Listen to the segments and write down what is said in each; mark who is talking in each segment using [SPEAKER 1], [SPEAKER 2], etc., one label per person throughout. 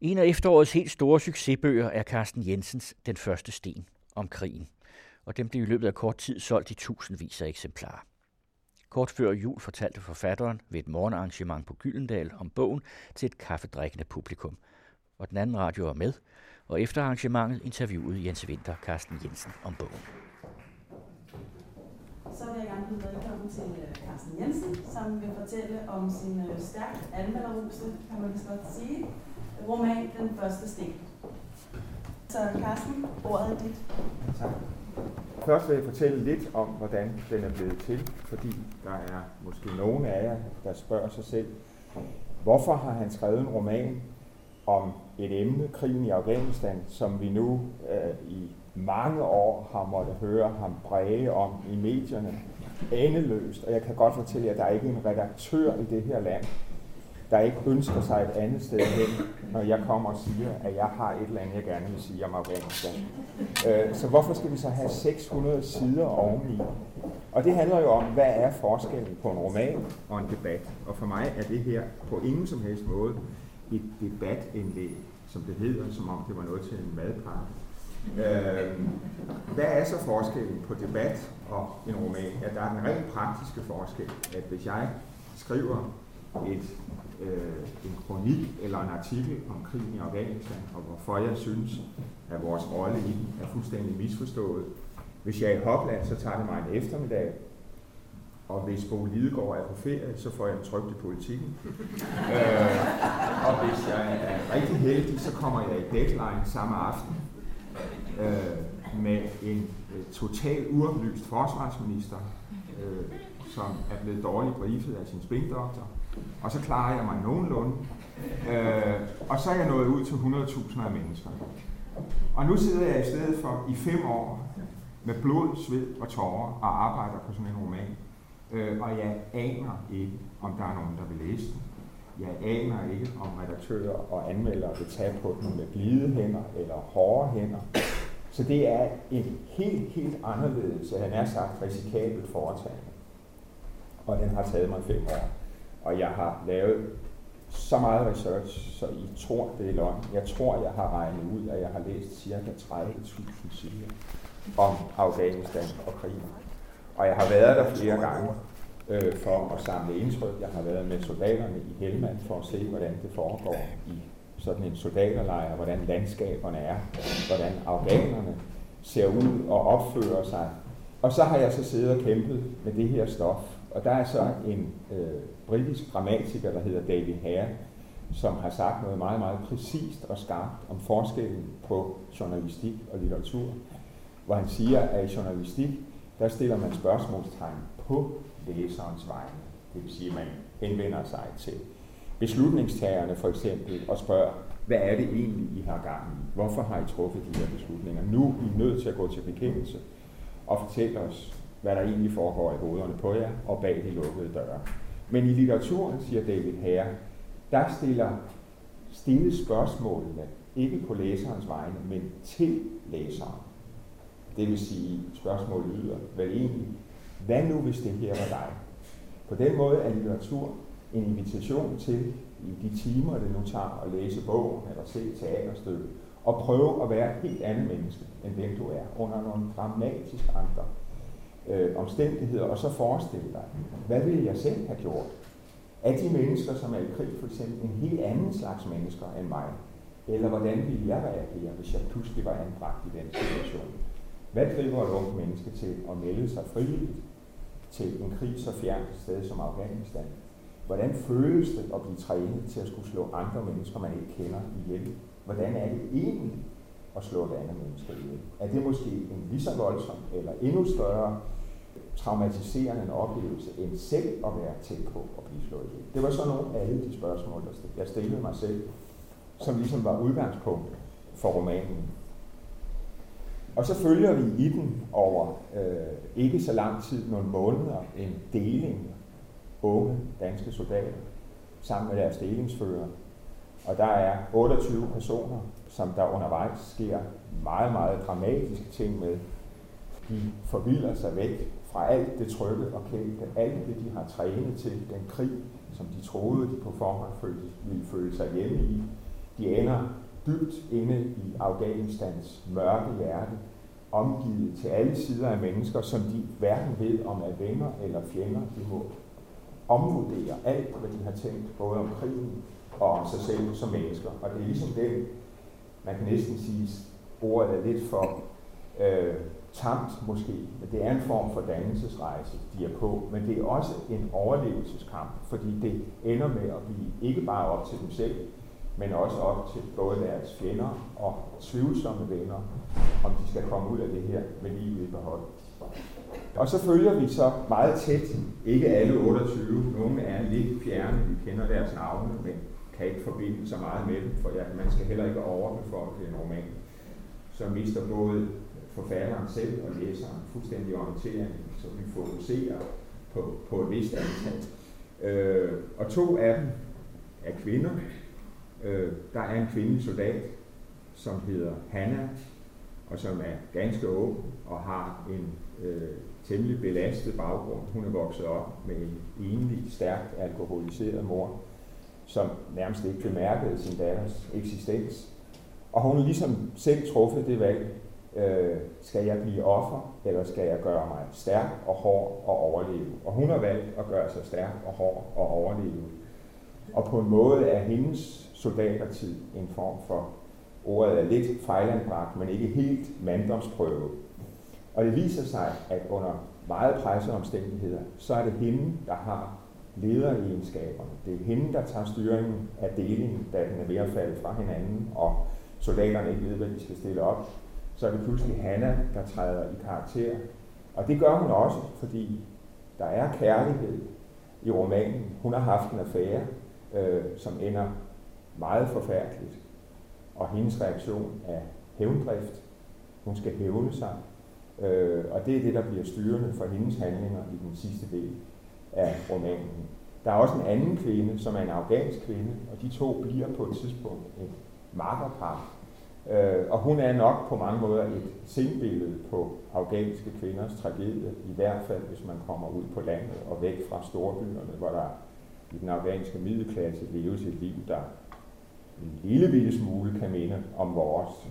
[SPEAKER 1] En af efterårets helt store succesbøger er Carsten Jensens Den første sten om krigen, og den blev i løbet af kort tid solgt i tusindvis af eksemplarer. Kort før jul fortalte forfatteren ved et morgenarrangement på Gyldendal om bogen til et kaffedrikkende publikum. Og den anden radio var med, og efter arrangementet interviewede Jens Winter Carsten Jensen om bogen.
[SPEAKER 2] Så vil jeg gerne byde velkommen til øh, Carsten Jensen, som vil fortælle om sin øh, stærkt anmelderruse, kan man vist godt sige, roman Den første sten. Så Carsten, ordet er dit.
[SPEAKER 3] Tak. Først vil jeg fortælle lidt om, hvordan den er blevet til, fordi der er måske nogen af jer, der spørger sig selv, hvorfor har han skrevet en roman om et emne, krigen i Afghanistan, som vi nu øh, i mange år har måttet høre ham bræge om i medierne endeløst. Og jeg kan godt fortælle jer, at der er ikke en redaktør i det her land, der ikke ønsker sig et andet sted hen, når jeg kommer og siger, at jeg har et eller andet, jeg gerne vil sige om Afghanistan. Øh, så hvorfor skal vi så have 600 sider oveni? Og det handler jo om, hvad er forskellen på en roman og en debat? Og for mig er det her på ingen som helst måde et debatindlæg, som det hedder, som om det var noget til en madpakke. Øh, hvad er så forskellen på debat og en roman? Ja, der er den rent praktiske forskel, at hvis jeg skriver et øh, en kronik eller en artikel om krigen i Afghanistan, og hvorfor jeg synes, at vores rolle i den er fuldstændig misforstået. Hvis jeg er i Hopland, så tager det mig en eftermiddag, og hvis Bo Lidegaard er på ferie, så får jeg en trygt i politikken. øh, og hvis jeg er rigtig heldig, så kommer jeg i deadline samme aften øh, med en øh, totalt uoplyst forsvarsminister, øh, som er blevet dårligt briefet af sin spindoktor, og så klarer jeg mig nogenlunde. Øh, og så er jeg nået ud til 100.000 af mennesker. Og nu sidder jeg i stedet for i fem år med blod, sved og tårer og arbejder på sådan en roman. Øh, og jeg aner ikke, om der er nogen, der vil læse den. Jeg aner ikke, om redaktører og anmeldere vil tage på den med blide hænder eller hårde hænder. Så det er en helt, helt anderledes, han er sagt, risikabelt foretagende. Og den har taget mig fem år. Og jeg har lavet så meget research, så I tror, det er løgn. Jeg tror, jeg har regnet ud, at jeg har læst ca. 30.000 sider om Afghanistan og krigen. Og jeg har været der flere gange øh, for at samle indtryk. Jeg har været med soldaterne i Helmand for at se, hvordan det foregår i sådan en soldaterlejr, hvordan landskaberne er, hvordan afghanerne ser ud og opfører sig. Og så har jeg så siddet og kæmpet med det her stof. Og der er så en øh, britisk dramatiker, der hedder David Hare, som har sagt noget meget, meget præcist og skarpt om forskellen på journalistik og litteratur, hvor han siger, at i journalistik, der stiller man spørgsmålstegn på læserens vegne. Det vil sige, at man henvender sig til beslutningstagerne for eksempel og spørger, hvad er det egentlig, I har gang i? Hvorfor har I truffet de her beslutninger? Nu er I nødt til at gå til bekendelse og fortælle os, hvad der egentlig foregår i hovederne på jer og bag de lukkede døre. Men i litteraturen, siger David Herre, der stiller stilles spørgsmålene ikke på læserens vegne, men til læseren. Det vil sige, spørgsmålet lyder vel egentlig, hvad nu hvis det her var dig? På den måde er litteratur en invitation til i de timer, det nu tager at læse bogen eller se teaterstykket, og prøve at være et helt andet menneske, end den du er, under nogle dramatisk andre øh, omstændigheder, og så forestille dig, hvad ville jeg selv have gjort? Er de mennesker, som er i krig, for eksempel en helt anden slags mennesker end mig? Eller hvordan ville jeg reagere, hvis jeg pludselig var anbragt i den situation? Hvad driver et ungt menneske til at melde sig frivilligt til en krig så fjernt sted som Afghanistan? Hvordan føles det at blive trænet til at skulle slå andre mennesker, man ikke kender ihjel? Hvordan er det egentlig at slå et andet menneske ihjel? Er det måske en lige så voldsom eller endnu større traumatiserende en oplevelse, end selv at være tæt på at blive slået ihjel? Det var så nogle af alle de spørgsmål, jeg stillede mig selv, som ligesom var udgangspunkt for romanen. Og så følger vi i den over øh, ikke så lang tid, nogle måneder, en deling unge danske soldater sammen med deres delingsfører. Og der er 28 personer, som der undervejs sker meget, meget dramatiske ting med. De forvilder sig væk fra alt det trygge og kendte, alt det, de har trænet til, den krig, som de troede, de på forhånd følte, ville føle sig hjemme i. De ender dybt inde i Afghanistans mørke hjerte, omgivet til alle sider af mennesker, som de hverken ved om er venner eller fjender. De må omvurdere alt, hvad de har tænkt, både om krigen og om sig selv som mennesker. Og det er ligesom den, man kan næsten sige, ordet er lidt for øh, tamt måske, men det er en form for dannelsesrejse, de er på, men det er også en overlevelseskamp, fordi det ender med at blive ikke bare op til dem selv, men også op til både deres fjender og tvivlsomme venner, om de skal komme ud af det her med livet i behold. Og så følger vi så meget tæt, ikke alle 28, nogle er lidt fjerne, vi kender deres navne, men kan ikke forbinde så meget med dem, for ja, man skal heller ikke overbefolke en roman. Så mister både forfatteren selv og læseren fuldstændig orientering, så vi fokuserer på, på et vist antal. Øh, og to af dem er kvinder. Øh, der er en kvindelig soldat, som hedder Hanna, og som er ganske ung og har en øh, temmelig belastet baggrund. Hun er vokset op med en enlig, stærkt alkoholiseret mor, som nærmest ikke bemærkede sin datters eksistens. Og hun har ligesom selv truffet det valg, øh, skal jeg blive offer, eller skal jeg gøre mig stærk og hård og overleve? Og hun har valgt at gøre sig stærk og hård og overleve. Og på en måde er hendes soldatertid en form for, ordet er lidt fejlanbragt, men ikke helt manddomsprøve. Og det viser sig, at under meget presseomstændigheder, så er det hende, der har lederegenskaber. Det er hende, der tager styringen af delingen, da den er ved at falde fra hinanden, og soldaterne ikke ved, hvad de skal stille op så er det pludselig Hanna, der træder i karakter. Og det gør hun også, fordi der er kærlighed i romanen. Hun har haft en affære, øh, som ender meget forfærdeligt. Og hendes reaktion er hævndrift. Hun skal hævne sig. Øh, og det er det, der bliver styrende for hendes handlinger i den sidste del af romanen. Der er også en anden kvinde, som er en afghansk kvinde, og de to bliver på et tidspunkt et makkerpar, Øh, og hun er nok på mange måder et sindbillede på afghanske kvinders tragedie, i hvert fald hvis man kommer ud på landet og væk fra storbyerne, hvor der i den afghanske middelklasse leves et liv, der en lille bitte smule kan minde om vores.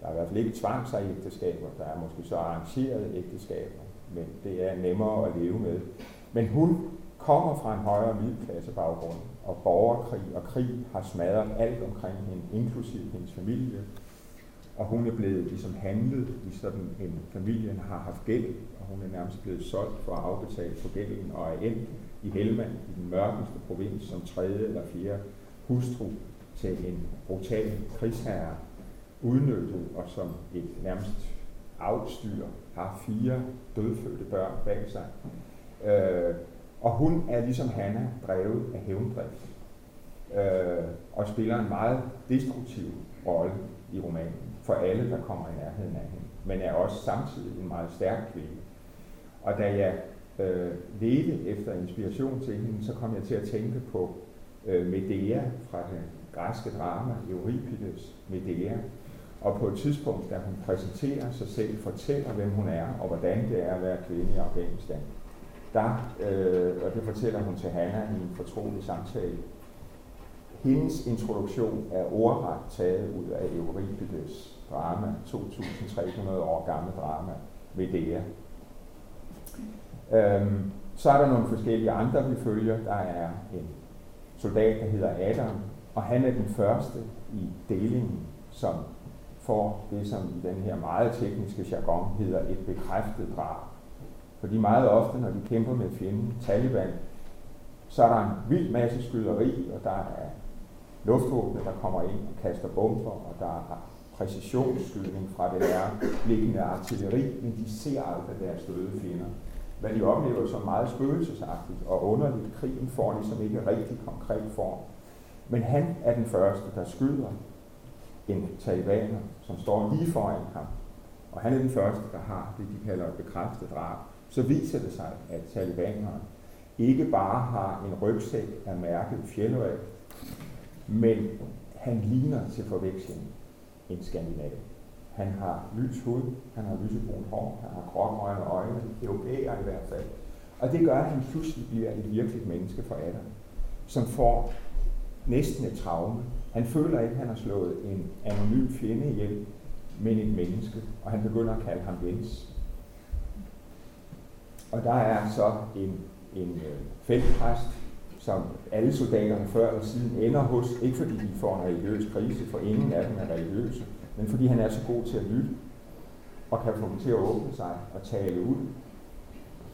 [SPEAKER 3] Der er i hvert fald ikke tvangsægteskaber, der er måske så arrangerede ægteskaber, men det er nemmere at leve med. Men hun kommer fra en højere middelklassebaggrund, og borgerkrig og krig har smadret alt omkring hende, inklusive hendes familie. Og hun er blevet ligesom handlet i sådan en familie, har haft gæld, og hun er nærmest blevet solgt for at afbetale på gælden, og er endt i Helmand, i den mørkeste provins, som tredje eller fjerde hustru til en brutal krigsherre, udnyttet og som et nærmest afstyr har fire dødfødte børn bag sig. Øh, og hun er ligesom Hanna drevet af hævndrift øh, og spiller en meget destruktiv rolle i romanen for alle, der kommer i nærheden af hende, men er også samtidig en meget stærk kvinde. Og da jeg øh, ledte efter inspiration til hende, så kom jeg til at tænke på øh, Medea fra den græske drama Euripides Medea. Og på et tidspunkt, da hun præsenterer sig selv, fortæller, hvem hun er, og hvordan det er at være kvinde i Afghanistan, der, øh, og det fortæller hun til Hanna i en fortrolig samtale, hendes introduktion er ordret taget ud af Euripides drama, 2300 år gammel drama, Medea. Øhm, så er der nogle forskellige andre, vi følger. Der er en soldat, der hedder Adam, og han er den første i delingen, som får det, som i den her meget tekniske jargon hedder et bekræftet drab. Fordi meget ofte, når de kæmper med fjenden, Taliban, så er der en vild masse skyderi, og der er luftvåbne, der kommer ind og kaster bomber, og der er præcisionsskydning fra det liggende artilleri, men de ser aldrig deres døde fjender. Hvad de oplever som meget spøgelsesagtigt og underligt. Krigen får ligesom ikke rigtig konkret form. Men han er den første, der skyder en talibaner, som står lige foran ham. Og han er den første, der har det, de kalder et bekræftet drab så viser det sig, at talibanerne ikke bare har en rygsæk af mærket fjeldræb, men han ligner til forveksling en skandinav. Han har lys hud, han har lysebrunt hår, han har grågrønne øjne, europæer i hvert fald. Og det gør, at han pludselig bliver et virkeligt menneske for Adam, som får næsten et traume Han føler ikke, at han har slået en anonym fjende ihjel, men et menneske, og han begynder at kalde ham Jens. Og der er så en, en øh, feltpræst, som alle soldaterne før eller siden ender hos, ikke fordi de får en religiøs krise, for ingen af dem er religiøse, men fordi han er så god til at lytte, og kan få dem til at åbne sig og tale ud.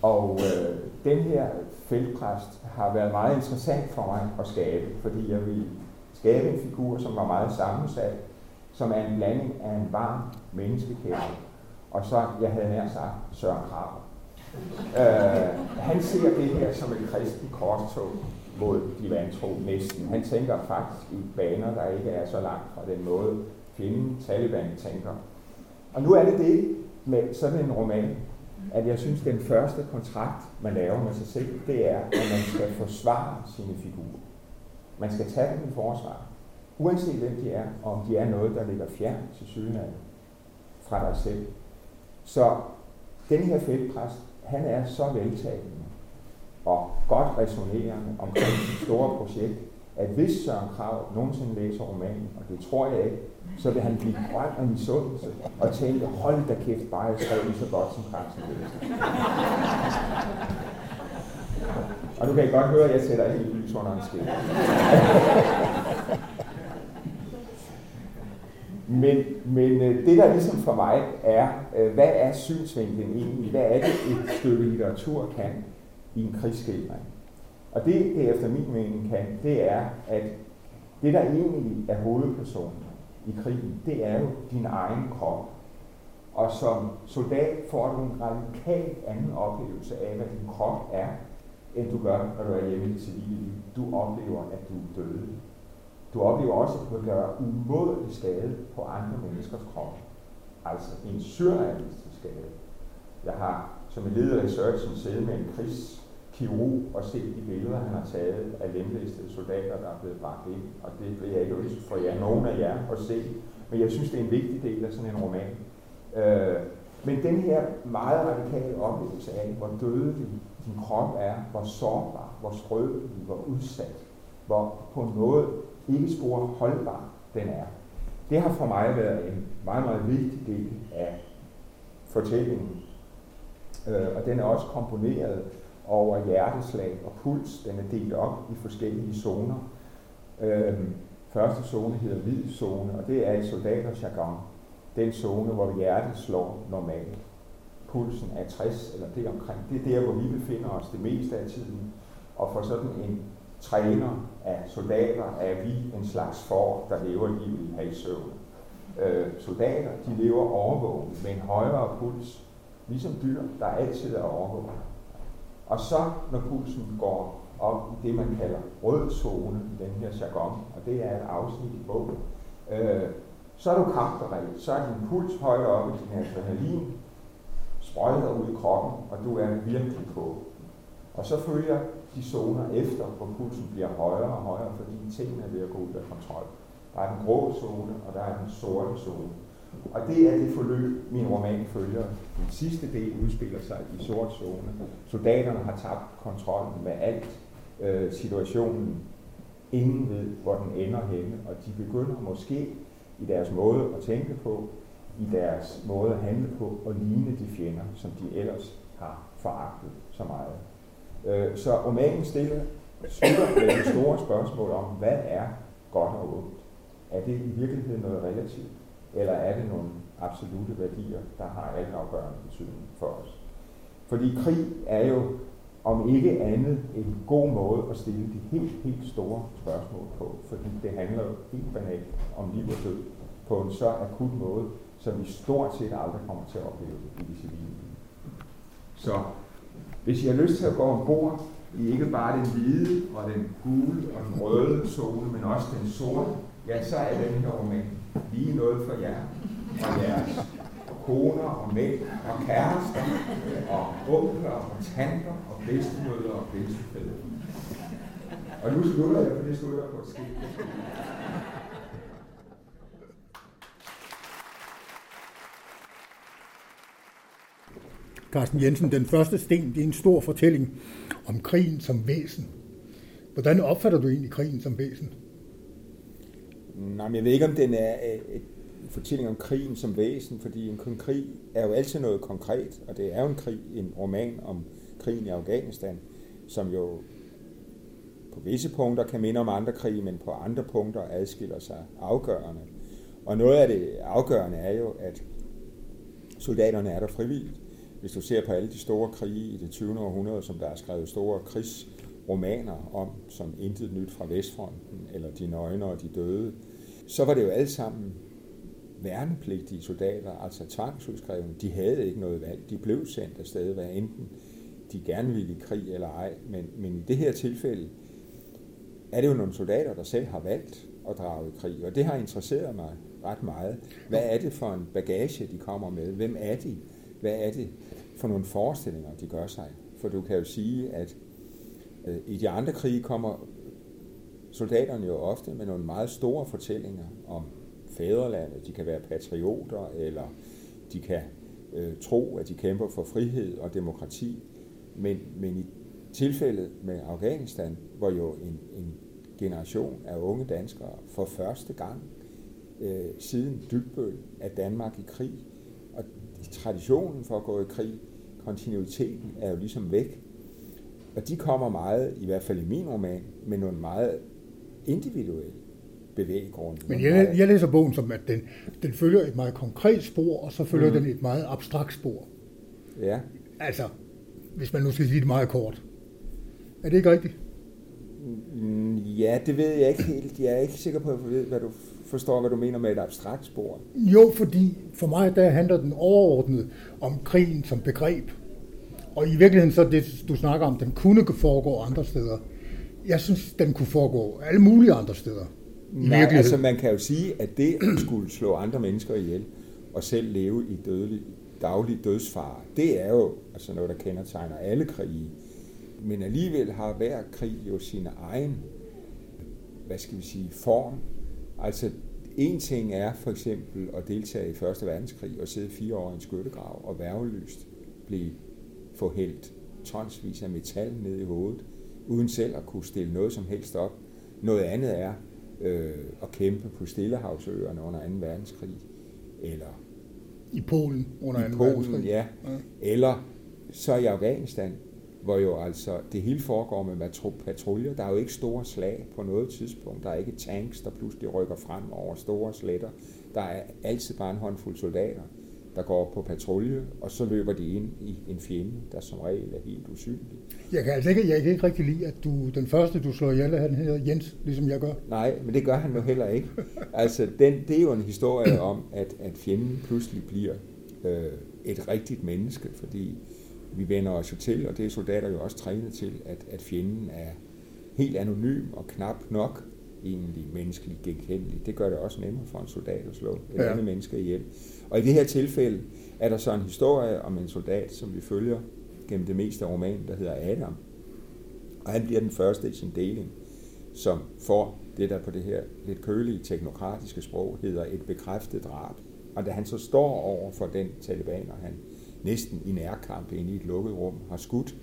[SPEAKER 3] Og øh, den her feltpræst har været meget interessant for mig at skabe, fordi jeg vil skabe en figur, som var meget sammensat, som er en blanding af en varm menneskekærlighed, og så, jeg havde nær sagt, Søren Kraber. Øh, han ser det her som et kristen korstog mod de vantro næsten. Han tænker faktisk i baner, der ikke er så langt fra den måde, fjenden Taliban tænker. Og nu er det det med sådan en roman, at jeg synes, at den første kontrakt, man laver med sig selv, det er, at man skal forsvare sine figurer. Man skal tage dem i forsvar. Uanset hvem de er, og om de er noget, der ligger fjern til syden af fra dig selv. Så den her feltpræst, han er så veltalende og godt resonerende omkring sit store projekt, at hvis Søren Krav nogensinde læser romanen, og det tror jeg ikke, så vil han blive grøn og misundelse og tænke, hold da kæft, bare jeg skrev lige så godt som Carsten Og du kan I godt høre, at jeg sætter helt lys under en skæld. Men, men øh, det der ligesom for mig er, øh, hvad er synsvinklen egentlig? Hvad er det, et stykke litteratur kan i en krigsskildring? Og det, det efter min mening kan, det er, at det der egentlig er hovedpersonen i krigen, det er jo din egen krop. Og som soldat får du en radikalt anden oplevelse af, hvad din krop er, end du gør, når du er hjemme i det civile liv. Du oplever, at du er død. Du oplever også, at du kan gøre umådelig skade på andre menneskers krop. Altså en surrealistisk skade. Jeg har som en leder af researchen siddet med en krigskirurg og set de billeder, han har taget af lemlæstede soldater, der er blevet bragt ind. Og det vil jeg ikke ønske for jer, nogen af jer at se. Men jeg synes, det er en vigtig del af sådan en roman. Øh, men den her meget radikale oplevelse af, hvor dødelig din krop er, hvor sårbar, hvor skrøbelig, hvor udsat, hvor på en måde ikke spor holdbar den er. Det har for mig været en meget, meget vigtig del af fortællingen. Øh, og den er også komponeret over hjerteslag og puls. Den er delt op i forskellige zoner. Øh, første zone hedder hvid zone, og det er i soldaterjargon. Den zone, hvor hjertet slår normalt. Pulsen er 60 eller det omkring. Det er der, hvor vi befinder os det meste af tiden. Og for sådan en træner af soldater er vi en slags for, der lever livet i halvsøvn. Øh, soldater, de lever overvågen med en højere puls, ligesom dyr, der altid er overvågen. Og så, når pulsen går op i det, man kalder rød zone i den her jargon, og det er et afsnit i bogen, øh, så er du kampberedt, så er din puls højere op i din adrenalin, sprøjter ud i kroppen, og du er virkelig på. Og så følger de zoner efter, hvor pulsen bliver højere og højere, fordi tingene er ved at gå ud af kontrol. Der er den grå zone, og der er den sorte zone. Og det er det forløb, min roman følger. Den sidste del udspiller sig i sort zone. Soldaterne har tabt kontrollen med alt. Øh, situationen, ingen ved, hvor den ender henne, og de begynder måske i deres måde at tænke på, i deres måde at handle på, og ligne de fjender, som de ellers har foragtet så meget. Øh, så romanen stiller slutter med det store spørgsmål om, hvad er godt og ondt? Er det i virkeligheden noget relativt, eller er det nogle absolute værdier, der har altafgørende betydning for os? Fordi krig er jo om ikke andet en god måde at stille de helt, helt store spørgsmål på, fordi det handler jo helt banalt om liv og død på en så akut måde, som vi stort set aldrig kommer til at opleve i det civile. Så hvis I har lyst til at gå ombord i ikke bare den hvide og den gule og den røde zone, men også den sorte, ja, så er den her roman lige noget for jer og jeres koner og mænd og kærester og onkler og tanter og bedstemødre og bedstefædre. Og nu slutter jeg, for det slutter jeg på et skilt.
[SPEAKER 4] Carsten Jensen, den første sten, det er en stor fortælling om krigen som væsen. Hvordan opfatter du egentlig krigen som væsen?
[SPEAKER 3] Nej, men jeg ved ikke, om den er en fortælling om krigen som væsen, fordi en krig er jo altid noget konkret, og det er jo en krig, en roman om krigen i Afghanistan, som jo på visse punkter kan minde om andre krige, men på andre punkter adskiller sig afgørende. Og noget af det afgørende er jo, at soldaterne er der frivilligt. Hvis du ser på alle de store krige i det 20. århundrede, som der er skrevet store krigsromaner om, som Intet Nyt fra Vestfronten, eller De Nøgne og De Døde, så var det jo alle sammen værnepligtige soldater, altså tvangsudskrevne. De havde ikke noget valg. De blev sendt afsted, hvad enten de gerne ville i krig eller ej. Men, men i det her tilfælde er det jo nogle soldater, der selv har valgt at drage i krig. Og det har interesseret mig ret meget. Hvad er det for en bagage, de kommer med? Hvem er de? Hvad er det for nogle forestillinger, de gør sig? For du kan jo sige, at øh, i de andre krige kommer soldaterne jo ofte med nogle meget store fortællinger om fædrelandet. De kan være patrioter, eller de kan øh, tro, at de kæmper for frihed og demokrati. Men, men i tilfældet med Afghanistan, hvor jo en, en generation af unge danskere for første gang øh, siden Dybbøl er Danmark i krig, traditionen for at gå i krig, kontinuiteten er jo ligesom væk. Og de kommer meget, i hvert fald i min roman, med nogle meget individuelle bevæggrunde.
[SPEAKER 4] Men jeg, jeg læser bogen som, at den, den følger et meget konkret spor, og så følger mm. den et meget abstrakt spor.
[SPEAKER 3] Ja.
[SPEAKER 4] Altså, hvis man nu skal sige det meget kort. Er det ikke rigtigt?
[SPEAKER 3] Mm, ja, det ved jeg ikke helt. Jeg er ikke sikker på, at jeg ved, hvad du forstår, hvad du mener med et abstrakt spor.
[SPEAKER 4] Jo, fordi for mig der handler den overordnet om krigen som begreb. Og i virkeligheden så det, du snakker om, den kunne foregå andre steder. Jeg synes, den kunne foregå alle mulige andre steder.
[SPEAKER 3] Nej, altså man kan jo sige, at det at skulle slå andre mennesker ihjel, og selv leve i dødelig, daglig dødsfare, det er jo altså noget, der kendetegner alle krige. Men alligevel har hver krig jo sin egen, hvad skal vi sige, form. Altså en ting er for eksempel at deltage i Første Verdenskrig og sidde fire år i en skyttegrav og værvelyst blive forhældt tonsvis af metal ned i hovedet, uden selv at kunne stille noget som helst op. Noget andet er øh, at kæmpe på Stillehavsøerne under 2. verdenskrig, eller
[SPEAKER 4] i Polen under
[SPEAKER 3] 2. verdenskrig. Ja. ja. Eller så i Afghanistan, hvor jo altså det hele foregår med patruljer. Der er jo ikke store slag på noget tidspunkt. Der er ikke tanks, der pludselig rykker frem over store sletter. Der er altid bare en håndfuld soldater, der går på patrulje, og så løber de ind i en fjende, der som regel er helt usynlig.
[SPEAKER 4] Jeg kan altså ikke, jeg kan ikke rigtig lide, at du, den første, du slår ihjel, han hedder Jens, ligesom jeg gør.
[SPEAKER 3] Nej, men det gør han jo heller ikke. altså, den, det er jo en historie om, at, at fjenden pludselig bliver øh, et rigtigt menneske, fordi vi vender os jo til, og det er soldater jo også trænet til, at, at fjenden er helt anonym og knap nok egentlig menneskeligt genkendelig. Det gør det også nemmere for en soldat at slå et ja. andet menneske ihjel. Og i det her tilfælde er der så en historie om en soldat, som vi følger gennem det meste af romanen, der hedder Adam. Og han bliver den første i sin deling, som får det, der på det her lidt kølige teknokratiske sprog hedder et bekræftet drab. Og da han så står over for den talibaner, han næsten i nærkamp inde i et lukket rum har skudt,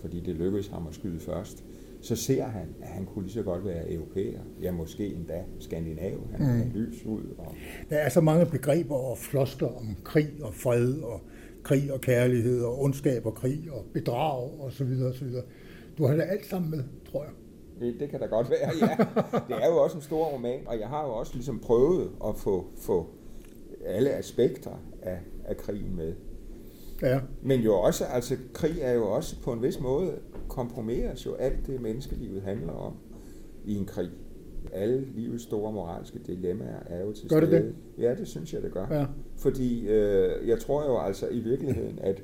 [SPEAKER 3] fordi det lykkedes ham at skyde først, så ser han, at han kunne lige så godt være europæer, ja måske endda skandinav, han mm. lys ud. Og...
[SPEAKER 4] Der er så mange begreber og flosker om krig og fred og krig og kærlighed og ondskab og krig og bedrag og så videre og så videre. Du har det alt sammen med, tror jeg.
[SPEAKER 3] Det, det kan da godt være, ja. Det er jo også en stor roman, og jeg har jo også ligesom prøvet at få, få alle aspekter af, af krigen med.
[SPEAKER 4] Ja.
[SPEAKER 3] Men jo også, altså krig er jo også på en vis måde, kompromitteres jo alt det, menneskelivet handler om i en krig. Alle livets store moralske dilemmaer er jo til
[SPEAKER 4] gør det stede. Det?
[SPEAKER 3] Ja, det synes jeg, det gør. Ja. Fordi øh, jeg tror jo altså i virkeligheden, at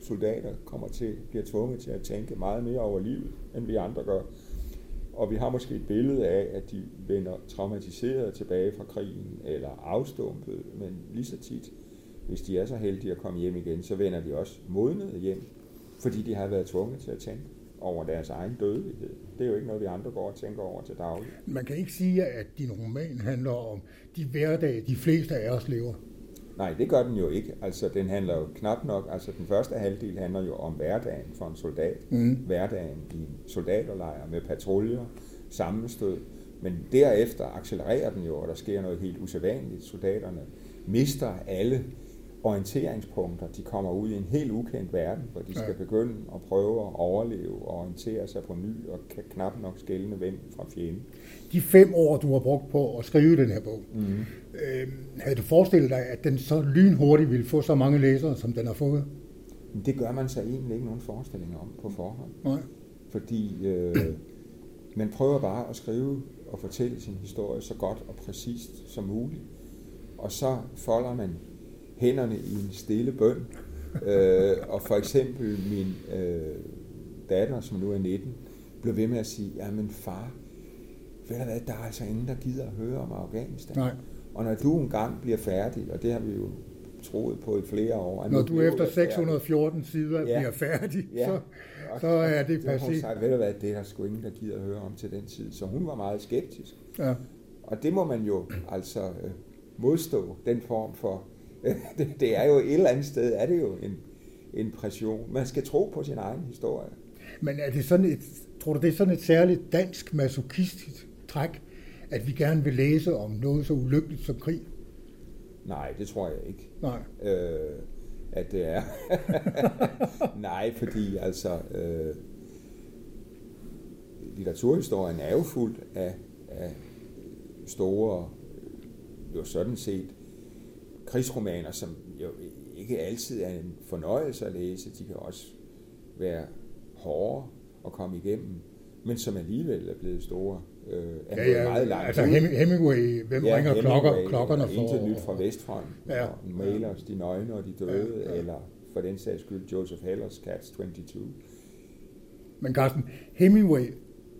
[SPEAKER 3] soldater kommer til, bliver tvunget til at tænke meget mere over livet, end vi andre gør. Og vi har måske et billede af, at de vender traumatiseret tilbage fra krigen, eller afstumpet, men lige så tit hvis de er så heldige at komme hjem igen, så vender de også modnet hjem, fordi de har været tvunget til at tænke over deres egen dødelighed. Det er jo ikke noget, vi andre går og tænker over til daglig.
[SPEAKER 4] Man kan ikke sige, at din roman handler om de hverdage, de fleste af os lever.
[SPEAKER 3] Nej, det gør den jo ikke. Altså, den handler jo knap nok, altså den første halvdel handler jo om hverdagen for en soldat. Mm. Hverdagen i en soldaterlejr med patruljer, sammenstød, Men derefter accelererer den jo, og der sker noget helt usædvanligt. Soldaterne mister alle orienteringspunkter. De kommer ud i en helt ukendt verden, hvor de skal begynde at prøve at overleve og orientere sig på ny, og kan knap nok skælne hvem fra fjenden.
[SPEAKER 4] De fem år, du har brugt på at skrive den her bog, mm. øh, havde du forestillet dig, at den så lynhurtigt ville få så mange læsere, som den har fået?
[SPEAKER 3] Det gør man sig egentlig ikke nogen forestilling om på forhånd.
[SPEAKER 4] Nej.
[SPEAKER 3] Fordi øh, man prøver bare at skrive og fortælle sin historie så godt og præcist som muligt. Og så folder man hænderne i en stille bøn. øh, og for eksempel min øh, datter, som nu er 19, blev ved med at sige, jamen far, ved du hvad, der er altså ingen, der gider at høre om Afghanistan.
[SPEAKER 4] Nej.
[SPEAKER 3] Og når du engang bliver færdig, og det har vi jo troet på i flere år.
[SPEAKER 4] Når du efter 614 sider ja. bliver færdig, ja. så, så er det passé. Hun
[SPEAKER 3] sagde, ved du hvad, det er der sgu ingen, der gider at høre om til den tid. Så hun var meget skeptisk.
[SPEAKER 4] Ja.
[SPEAKER 3] Og det må man jo altså øh, modstå, den form for... det, det er jo et eller andet sted, er det jo en, en pression. Man skal tro på sin egen historie.
[SPEAKER 4] Men er det sådan et, tror du, det er sådan et særligt dansk masochistisk træk, at vi gerne vil læse om noget så ulykkeligt som krig?
[SPEAKER 3] Nej, det tror jeg ikke.
[SPEAKER 4] Nej.
[SPEAKER 3] Øh, at det er. Nej, fordi altså øh, litteraturhistorien er jo fuld af, af store, jo sådan set, krigsromaner, som jo ikke altid er en fornøjelse at læse. De kan også være hårde at komme igennem, men som alligevel er blevet store øh, er
[SPEAKER 4] ja, ja, meget langt altså Hemingway, hvem ja, ringer Hemingway, klokker, klokkerne for?
[SPEAKER 3] Intet nyt fra Vestfront, ja. og Mailers, De Nøgne og De Døde, ja, ja. eller for den sags skyld Joseph Hellers Cats 22.
[SPEAKER 4] Men Carsten, Hemingway,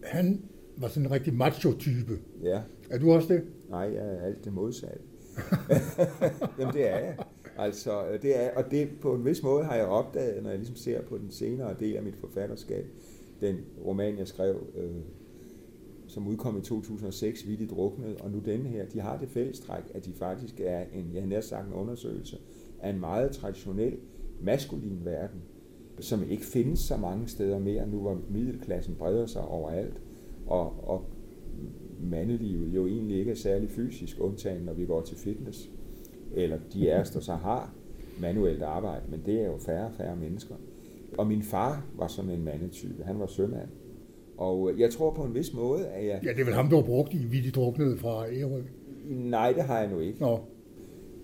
[SPEAKER 4] han var sådan en rigtig macho-type.
[SPEAKER 3] Ja.
[SPEAKER 4] Er du også det?
[SPEAKER 3] Nej, jeg er alt det modsatte. Jamen det er jeg. Altså, øh, det er, og det på en vis måde har jeg opdaget, når jeg ligesom ser på den senere del af mit forfatterskab, den roman, jeg skrev, øh, som udkom i 2006, Vittigt druknet, og nu denne her, de har det fællestræk, at de faktisk er en, jeg har sagt en undersøgelse af en meget traditionel maskulin verden, som ikke findes så mange steder mere, nu hvor middelklassen breder sig overalt, og, og mandelivet jo egentlig ikke er særlig fysisk, undtagen når vi går til fitness, eller de er der så har manuelt arbejde, men det er jo færre og færre mennesker. Og min far var sådan en mandetype, han var sømand, og øh, jeg tror på en vis måde, at jeg...
[SPEAKER 4] Ja, det er vel ham, du har brugt i Vi de druknede fra Ærø?
[SPEAKER 3] Nej, det har jeg nu ikke.
[SPEAKER 4] Nå.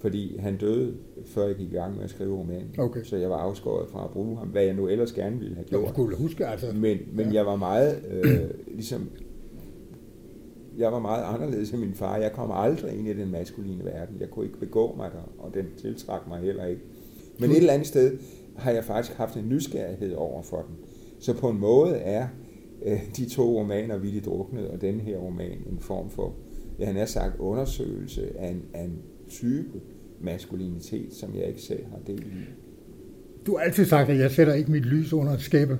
[SPEAKER 3] Fordi han døde, før jeg gik i gang med at skrive romanen.
[SPEAKER 4] Okay.
[SPEAKER 3] Så jeg var afskåret fra at bruge ham, hvad jeg nu ellers gerne ville have gjort.
[SPEAKER 4] Jeg skulle huske, altså.
[SPEAKER 3] Men, men ja. jeg var meget, øh, ligesom, jeg var meget anderledes end min far. Jeg kom aldrig ind i den maskuline verden. Jeg kunne ikke begå mig der, og den tiltrak mig heller ikke. Men et eller andet sted har jeg faktisk haft en nysgerrighed over for den. Så på en måde er øh, de to romaner, Vildt druknet, og den her roman, en form for, ja, han har sagt, undersøgelse af en, af en type maskulinitet, som jeg ikke selv har del i.
[SPEAKER 4] Du har altid sagt, at jeg sætter ikke mit lys under et skæbe.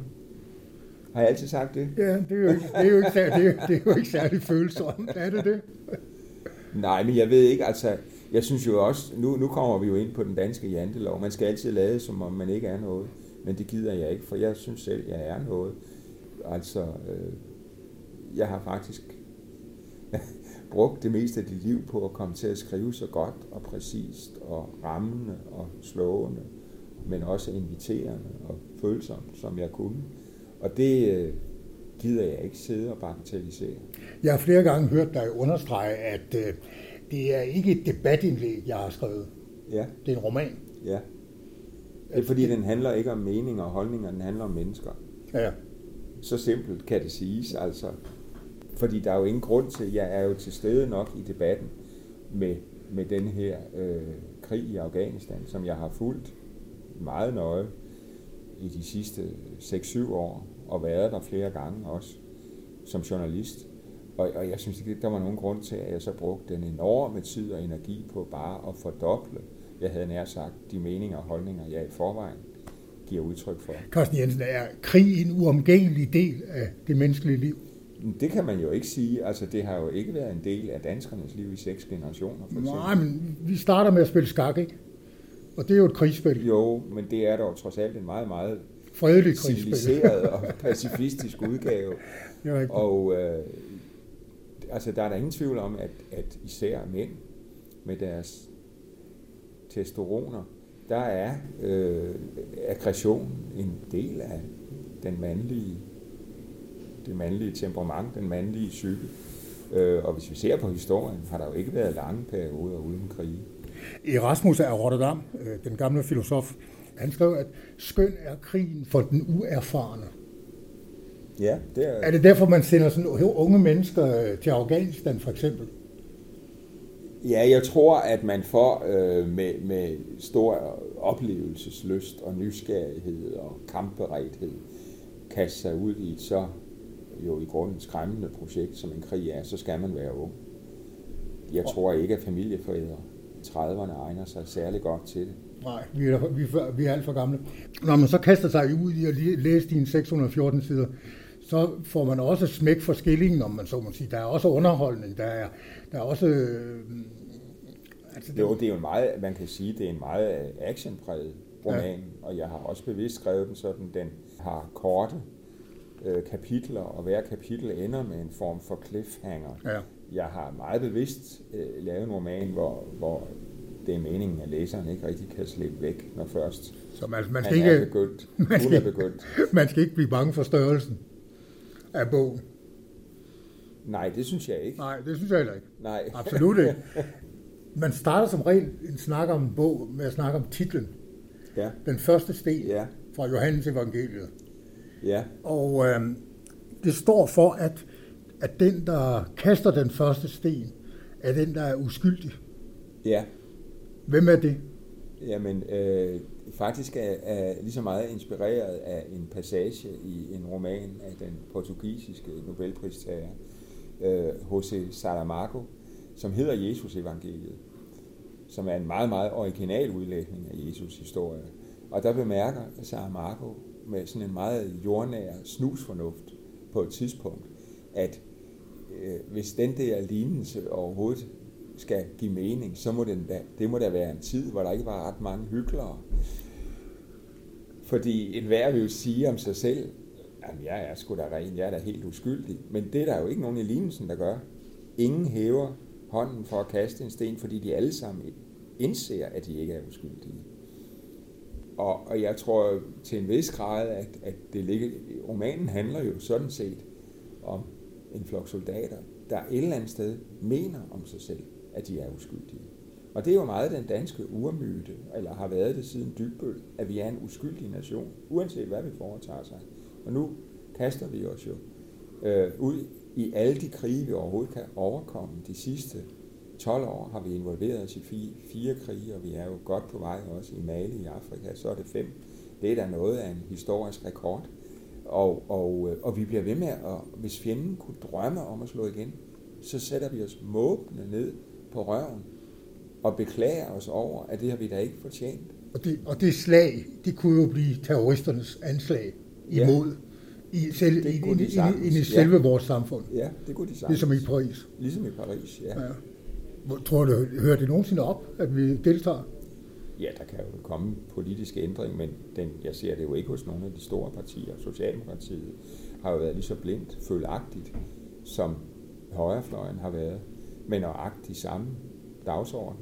[SPEAKER 3] Har jeg altid sagt det?
[SPEAKER 4] Ja, det er jo ikke, det er jo ikke, det er, det er jo ikke særlig følsomt. Er det det?
[SPEAKER 3] Nej, men jeg ved ikke, altså, jeg synes jo også, nu, nu kommer vi jo ind på den danske jantelov. Man skal altid lade, som om man ikke er noget. Men det gider jeg ikke, for jeg synes selv, jeg er noget. Altså, øh, jeg har faktisk brugt det meste af dit liv på at komme til at skrive så godt og præcist og rammende og slående, men også inviterende og følsomt, som jeg kunne. Og det øh, gider jeg ikke sidde og bagatellisere.
[SPEAKER 4] Jeg har flere gange hørt dig understrege, at øh, det er ikke et debatindlæg, jeg har skrevet.
[SPEAKER 3] Ja.
[SPEAKER 4] Det er en roman.
[SPEAKER 3] Ja. Det er fordi, den handler ikke om meninger og holdninger, den handler om mennesker.
[SPEAKER 4] Ja.
[SPEAKER 3] Så simpelt kan det siges, altså. Fordi der er jo ingen grund til, jeg er jo til stede nok i debatten med, med den her øh, krig i Afghanistan, som jeg har fulgt meget nøje i de sidste 6-7 år, og været der flere gange også som journalist. Og, og jeg synes ikke, der var nogen grund til, at jeg så brugte den enorme tid og energi på bare at fordoble, jeg havde nær sagt, de meninger og holdninger, jeg i forvejen giver udtryk for.
[SPEAKER 4] Carsten Jensen, er krig en uomgængelig del af det menneskelige liv?
[SPEAKER 3] Det kan man jo ikke sige. Altså, det har jo ikke været en del af danskernes liv i seks generationer. For
[SPEAKER 4] Nej, men vi starter med at spille skak, ikke? Og det er jo et krigsspil.
[SPEAKER 3] Jo, men det er dog trods alt en meget, meget
[SPEAKER 4] fredelig
[SPEAKER 3] civiliseret og pacifistisk udgave.
[SPEAKER 4] Ja,
[SPEAKER 3] og øh, altså der er der ingen tvivl om, at, at især mænd med deres testosteroner, der er øh, aggression en del af den mandlige, det mandlige temperament, den mandlige psyke. Øh, og hvis vi ser på historien, har der jo ikke været lange perioder uden krige.
[SPEAKER 4] Erasmus af Rotterdam, øh, den gamle filosof, han skrev, at skøn er krigen for den uerfarne.
[SPEAKER 3] Ja, det er...
[SPEAKER 4] Er det derfor, man sender sådan unge mennesker øh, til Afghanistan for eksempel?
[SPEAKER 3] Ja, jeg tror, at man får øh, med, med stor oplevelsesløst og nysgerrighed og kampberedthed kaste sig ud i et så jo i grunden skræmmende projekt, som en krig er, så skal man være ung. Jeg tror ikke, at familiefædre 30'erne egner sig særlig godt til det.
[SPEAKER 4] Nej, vi er, vi er, vi er alt for gamle. Når man så kaster sig ud i at læse dine 614 sider, så får man også smæk for skillingen, om man så må sige. Der er også underholdning, der er, der er også... Øh,
[SPEAKER 3] altså, det... Jo, det er jo meget, man kan sige, det er en meget actionpræget roman, ja. og jeg har også bevidst skrevet den sådan, den har korte øh, kapitler, og hver kapitel ender med en form for cliffhanger. Ja. Jeg har meget bevidst øh, lavet en roman, hvor, hvor det er meningen, at læseren ikke rigtig kan slippe væk, når først
[SPEAKER 4] Så man, man skal ikke,
[SPEAKER 3] er begyndt. Man skal, er begyndt.
[SPEAKER 4] man skal ikke blive bange for størrelsen af bogen.
[SPEAKER 3] Nej, det synes jeg ikke.
[SPEAKER 4] Nej, det synes jeg heller ikke.
[SPEAKER 3] Nej.
[SPEAKER 4] Absolut ikke. Man starter som regel en snak om en bog med at snakke om titlen.
[SPEAKER 3] Ja.
[SPEAKER 4] Den første sten
[SPEAKER 3] ja.
[SPEAKER 4] fra Johannes evangeliet.
[SPEAKER 3] Ja.
[SPEAKER 4] Og øh, det står for, at, at den, der kaster den første sten, er den, der er uskyldig.
[SPEAKER 3] Ja.
[SPEAKER 4] Hvem er det?
[SPEAKER 3] Jamen, øh, faktisk er, er lige så meget inspireret af en passage i en roman af den portugisiske Nobelpristager, øh, José Saramago, som hedder Jesus evangeliet, som er en meget, meget original udlægning af Jesus historie. Og der bemærker Saramago med sådan en meget jordnær snusfornuft på et tidspunkt, at Øh, hvis den der lignelse overhovedet skal give mening, så må den da, det må da være en tid, hvor der ikke var ret mange hyggelere. Fordi enhver vil jo sige om sig selv, at jeg er sgu da ren, jeg er da helt uskyldig. Men det er der jo ikke nogen i lignelsen, der gør. Ingen hæver hånden for at kaste en sten, fordi de alle sammen indser, at de ikke er uskyldige. Og, og jeg tror til en vis grad, at, at det ligger, romanen handler jo sådan set om en flok soldater, der et eller andet sted mener om sig selv, at de er uskyldige. Og det er jo meget den danske urmyte, eller har været det siden Dybbøl, at vi er en uskyldig nation, uanset hvad vi foretager sig. Og nu kaster vi os jo øh, ud i alle de krige, vi overhovedet kan overkomme de sidste 12 år har vi involveret os i fire, fire krige, og vi er jo godt på vej også i Mali i Afrika, så er det fem. Det er da noget af en historisk rekord. Og, og, og vi bliver ved med, at hvis fjenden kunne drømme om at slå igen, så sætter vi os måbende ned på røven og beklager os over, at det har vi da ikke fortjent.
[SPEAKER 4] Og det, og det slag, det kunne jo blive terroristernes anslag imod ja. i, selv, det i, i, i, i, i selve ja. vores samfund.
[SPEAKER 3] Ja, det kunne de sagtens.
[SPEAKER 4] Ligesom i Paris.
[SPEAKER 3] Ligesom i Paris, ja. ja.
[SPEAKER 4] Tror du, hører det nogensinde op, at vi deltager?
[SPEAKER 3] Ja, der kan jo komme politiske ændring, men den, jeg ser det jo ikke hos nogle af de store partier. Socialdemokratiet har jo været lige så blindt, følagtigt, som højrefløjen har været, med nøjagtig samme dagsorden,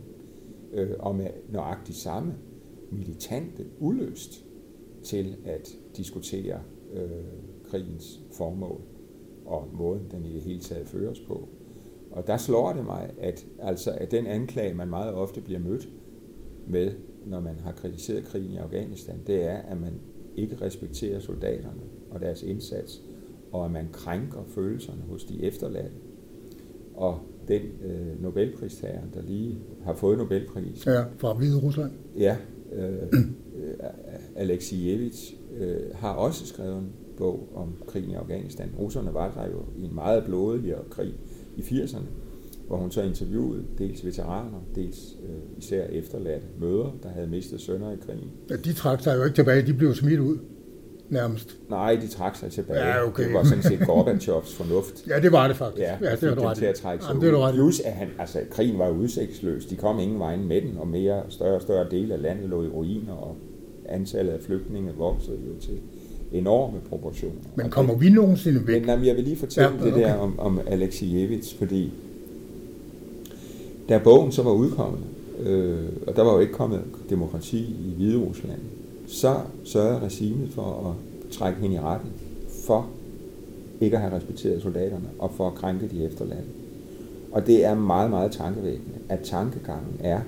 [SPEAKER 3] øh, og med nøjagtig samme militante uløst til at diskutere øh, krigens formål og måden, den i det hele taget føres på. Og der slår det mig, at, altså, at den anklage, man meget ofte bliver mødt med, når man har kritiseret krigen i Afghanistan, det er, at man ikke respekterer soldaterne og deres indsats, og at man krænker følelserne hos de efterladte. Og den øh, Nobelpristager, der lige har fået Nobelpris.
[SPEAKER 4] Ja, fra Hvide Rusland.
[SPEAKER 3] Ja, øh, Alexievich øh, har også skrevet en bog om krigen i Afghanistan. Russerne var der jo i en meget blodig krig i 80'erne, hvor hun så interviewede dels veteraner, dels øh, især efterladte møder, der havde mistet sønner i krigen.
[SPEAKER 4] Ja, de trak sig jo ikke tilbage, de blev smidt ud nærmest.
[SPEAKER 3] Nej, de trak sig tilbage.
[SPEAKER 4] Ja, okay.
[SPEAKER 3] Det var sådan set Gorbachevs fornuft.
[SPEAKER 4] Ja, det var det faktisk.
[SPEAKER 3] Ja, ja
[SPEAKER 4] det var
[SPEAKER 3] du ret til at trække sig
[SPEAKER 4] Jamen, ud.
[SPEAKER 3] Plus, at han, altså, krigen var udsigtsløs. De kom ingen vejen med den, og mere større og større del af landet lå i ruiner, og antallet af flygtninge voksede jo til enorme proportioner.
[SPEAKER 4] Men kommer vi nogensinde væk?
[SPEAKER 3] Men jamen, jeg vil lige fortælle
[SPEAKER 4] Ja,
[SPEAKER 3] okay. det der om, om Alexievich, fordi da bogen så var udkommet, øh, og der var jo ikke kommet demokrati i Hvide Rusland, så sørgede regimet for at trække hende i retten for ikke at have respekteret soldaterne og for at krænke de efterladte. Og det er meget, meget tankevækkende, at tankegangen er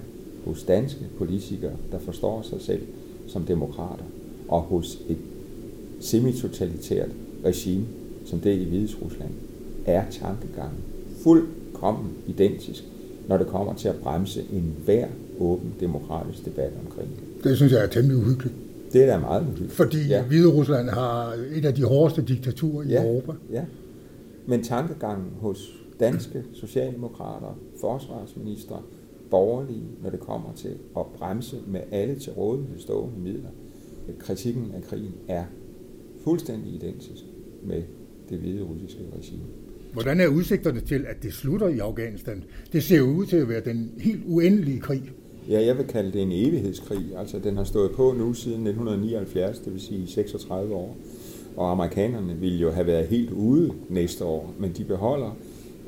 [SPEAKER 3] hos danske politikere, der forstår sig selv som demokrater, og hos et semitotalitært regime, som det i Hvides Rusland, er tankegangen fuldkommen identisk, når det kommer til at bremse en hver åben demokratisk debat omkring det.
[SPEAKER 4] Det synes jeg er temmelig uhyggeligt.
[SPEAKER 3] Det er da meget uhyggeligt.
[SPEAKER 4] Fordi ja. Hvide Rusland har et af de hårdeste diktaturer i
[SPEAKER 3] ja,
[SPEAKER 4] Europa.
[SPEAKER 3] Ja, men tankegangen hos danske socialdemokrater, forsvarsminister, borgerlige, når det kommer til at bremse med alle til rådighed stående midler. Kritikken af krigen er fuldstændig identisk med det hvide russiske regime.
[SPEAKER 4] Hvordan er udsigterne til, at det slutter i Afghanistan? Det ser jo ud til at være den helt uendelige krig.
[SPEAKER 3] Ja, jeg vil kalde det en evighedskrig. Altså, den har stået på nu siden 1979, det vil sige 36 år. Og amerikanerne ville jo have været helt ude næste år, men de beholder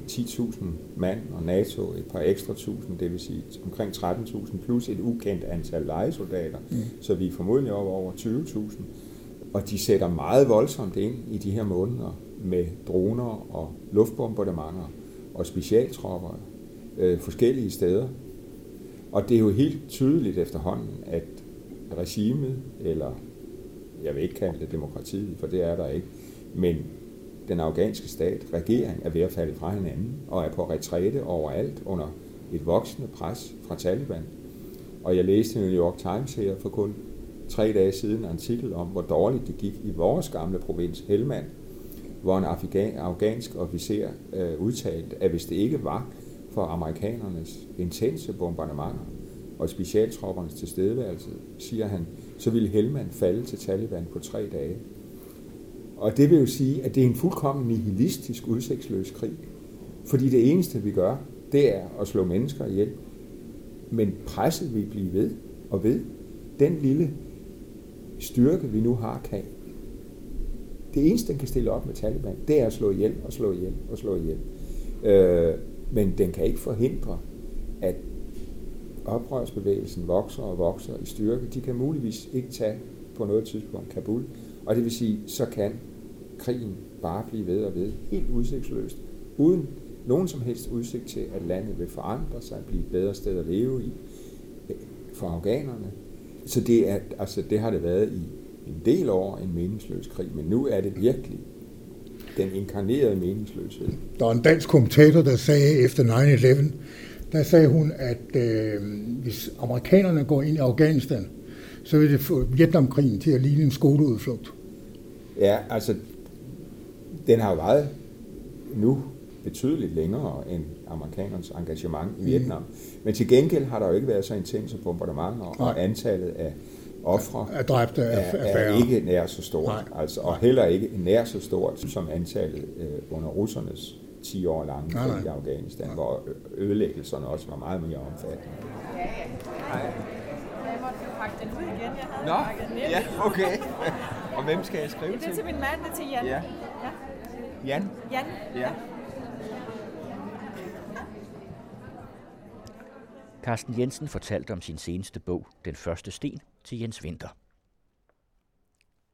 [SPEAKER 3] 10.000 mand og NATO et par ekstra tusind, det vil sige omkring 13.000 plus et ukendt antal legesoldater, mm. så vi er formodentlig over 20.000. Og de sætter meget voldsomt ind i de her måneder med droner og luftbombardementer og specialtropper øh, forskellige steder. Og det er jo helt tydeligt efterhånden, at regimet, eller jeg vil ikke kalde det demokratiet, for det er der ikke, men den afghanske stat, regering, er ved at falde fra hinanden og er på retræte overalt under et voksende pres fra Taliban. Og jeg læste i New York Times her for kun tre dage siden en artikel om, hvor dårligt det gik i vores gamle provins Helmand, hvor en afghan, afghansk officer øh, udtalte, at hvis det ikke var for amerikanernes intense bombardementer og specialtroppernes tilstedeværelse, siger han, så ville Helmand falde til Taliban på tre dage. Og det vil jo sige, at det er en fuldkommen nihilistisk, udsigtsløs krig. Fordi det eneste, vi gør, det er at slå mennesker ihjel. Men presset vil blive ved og ved. Den lille styrke, vi nu har, kan. Det eneste, den kan stille op med Taliban, det er at slå ihjel og slå ihjel og slå ihjel. Øh, men den kan ikke forhindre, at oprørsbevægelsen vokser og vokser i styrke. De kan muligvis ikke tage på noget tidspunkt Kabul. Og det vil sige, så kan krigen bare blive ved og ved, helt udsigtsløst, uden nogen som helst udsigt til, at landet vil forandre sig, blive et bedre sted at leve i øh, for afghanerne. Så det, er, altså, det har det været i en del år en meningsløs krig, men nu er det virkelig den inkarnerede meningsløshed.
[SPEAKER 4] Der var en dansk kommentator, der sagde efter 9-11, der sagde hun, at øh, hvis amerikanerne går ind i Afghanistan, så vil det få Vietnamkrigen til at ligne en skoleudflugt.
[SPEAKER 3] Ja, altså, den har været nu betydeligt længere end amerikanernes engagement i Vietnam. Mm. Men til gengæld har der jo ikke været så intense bombardementer, og
[SPEAKER 4] Nej.
[SPEAKER 3] antallet af ofre
[SPEAKER 4] Er dræbte er,
[SPEAKER 3] er,
[SPEAKER 4] er
[SPEAKER 3] er ikke nær så stort.
[SPEAKER 4] Nej.
[SPEAKER 3] Altså, og heller ikke nær så stort som antallet øh, under russernes 10 år lange
[SPEAKER 4] Nej,
[SPEAKER 3] krig i
[SPEAKER 4] nej.
[SPEAKER 3] Afghanistan, hvor ødelæggelserne også var meget mere omfattende.
[SPEAKER 5] Jeg måtte jo pakke den ud igen. Jeg havde
[SPEAKER 3] Nå,
[SPEAKER 5] pakket den ind.
[SPEAKER 3] ja, okay. Og hvem skal jeg skrive
[SPEAKER 5] Det er til min mand, det er til Jan.
[SPEAKER 3] Ja.
[SPEAKER 5] ja.
[SPEAKER 3] Jan?
[SPEAKER 5] Jan.
[SPEAKER 3] Ja.
[SPEAKER 1] Carsten Jensen fortalte om sin seneste bog, Den første sten, til Jens Winter.